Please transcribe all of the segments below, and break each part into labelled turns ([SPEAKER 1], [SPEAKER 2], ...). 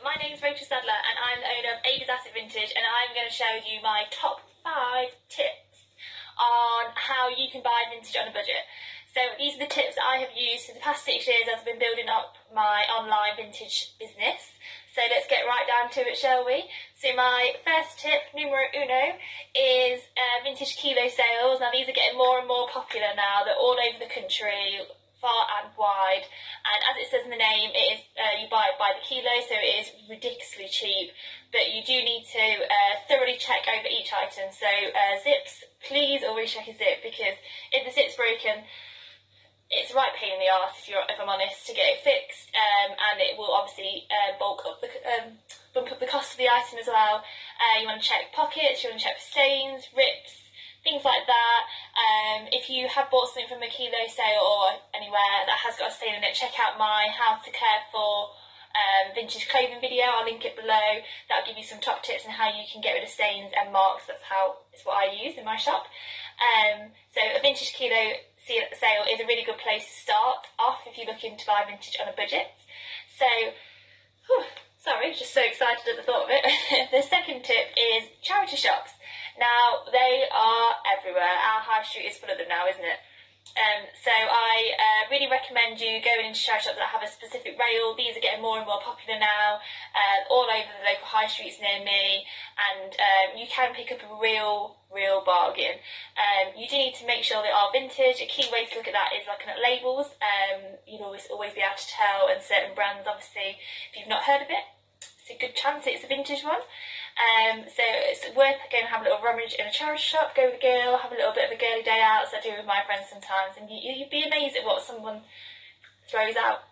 [SPEAKER 1] my name is Rachel Sadler and I'm the owner of Ada's Asset Vintage and I'm going to show you my top five tips on how you can buy vintage on a budget. So these are the tips that I have used for the past six years as I've been building up my online vintage business. So let's get right down to it, shall we? So my first tip, numero uno, is uh, vintage kilo sales. Now these are getting more and more popular now. They're all over the country far and wide. And as it says in the name, it is uh, you buy it by the kilo, so it is ridiculously cheap. But you do need to uh, thoroughly check over each item. So uh, zips, please always check a zip because if the zip's broken, it's a right pain in the arse if, you're, if I'm honest to get it fixed, um, and it will obviously uh, bulk up the um, bump up the cost of the item as well. Uh, you want to check pockets, you want to check for stains, rips, things like that. Um, if you have bought something from a kilo sale or anywhere that has got a stain in it, check out my how to care for um, vintage clothing video. I'll link it below. That'll give you some top tips on how you can get rid of stains and marks. That's how it's what I use in my shop. Um, so a vintage kilo sale is a really good place to start off if you're looking to buy vintage on a budget. So, whew, sorry, just so excited at the thought of it. the second tip is charity shops. Now, they everywhere. Our high street is full of them now, isn't it? Um, so I uh, really recommend you going into charity shops that have a specific rail. These are getting more and more popular now, uh, all over the local high streets near me, and um, you can pick up a real, real bargain. Um, you do need to make sure they are vintage. A key way to look at that is looking at labels. Um, you'll always always be able to tell, and certain brands, obviously, if you've not heard of it, it's a good chance it's a vintage one. Um, so it's worth going and have a little rummage in a charity shop, go with a girl, have a little bit of a girly day out, as I do with my friends sometimes, and you, would be amazed at what someone throws out.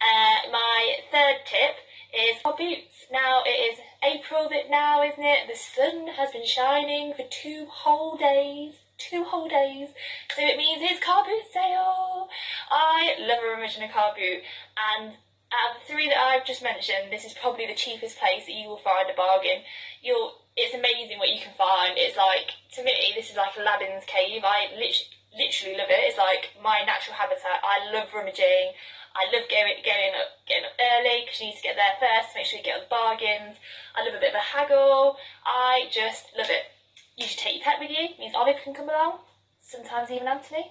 [SPEAKER 1] Uh, my third tip is car boots. Now it is April now, isn't it? The sun has been shining for two whole days. Two whole days. So it means it's car boot sale. I love a rummage in a car boot and Um, out of the three that I've just mentioned, this is probably the cheapest place that you will find a bargain. You'll, it's amazing what you can find. It's like, to me, this is like Aladdin's cave. I lit- literally love it. It's like my natural habitat. I love rummaging. I love going, getting up, getting up early because you need to get there first to make sure you get all the bargains. I love a bit of a haggle. I just love it. You should take your pet with you. It means Olive can come along. Sometimes even Anthony.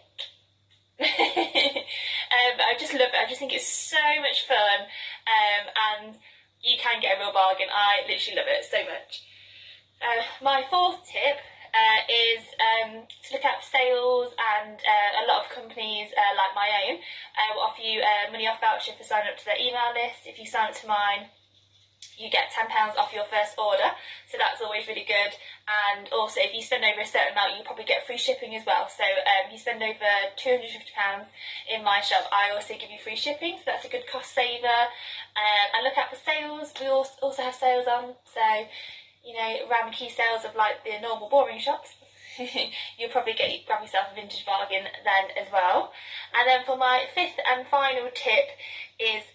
[SPEAKER 1] um, I just love it. I just think it's so much fun, um, and you can get a real bargain. I literally love it so much. Uh, my fourth tip uh, is um, to look out for sales, and uh, a lot of companies, uh, like my own, will offer you a money off voucher for signing up to their email list. If you sign up to mine, you get £10 off your first order, always really good. And also, if you spend over a certain amount, you probably get free shipping as well. So, um, if you spend over £250 in my shop, I also give you free shipping, so that's a good cost saver. Um, and look out for sales, we also have sales on, so you know, around key sales of like the normal boring shops. you'll probably get grab yourself a vintage bargain then as well. And then for my fifth and final tip is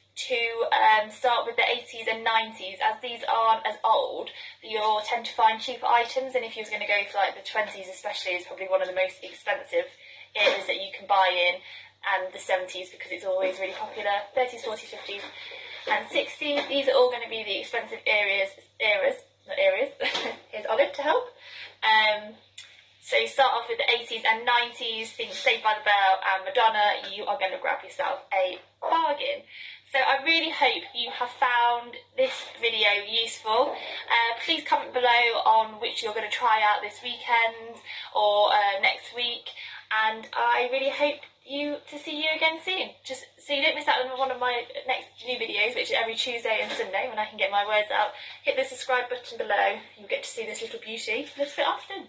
[SPEAKER 1] with the 80s and 90s, as these aren't as old, you'll tend to find cheaper items. And if you was going to go for like the 20s, especially, is probably one of the most expensive eras that you can buy in, and the 70s because it's always really popular. 30s, 40s, 50s, and 60s. These are all going to be the expensive areas. Eras, not areas. Here's Olive to help. Um, so start off with the 80s and 90s, think Saved by the Bell and Madonna, you are going to grab yourself a bargain. So I really hope you have found this video useful. Uh, please comment below on which you're going to try out this weekend or uh, next week. And I really hope you to see you again soon. Just so you don't miss out on one of my next new videos, which is every Tuesday and Sunday when I can get my words out. Hit the subscribe button below. You'll get to see this little beauty a little bit often.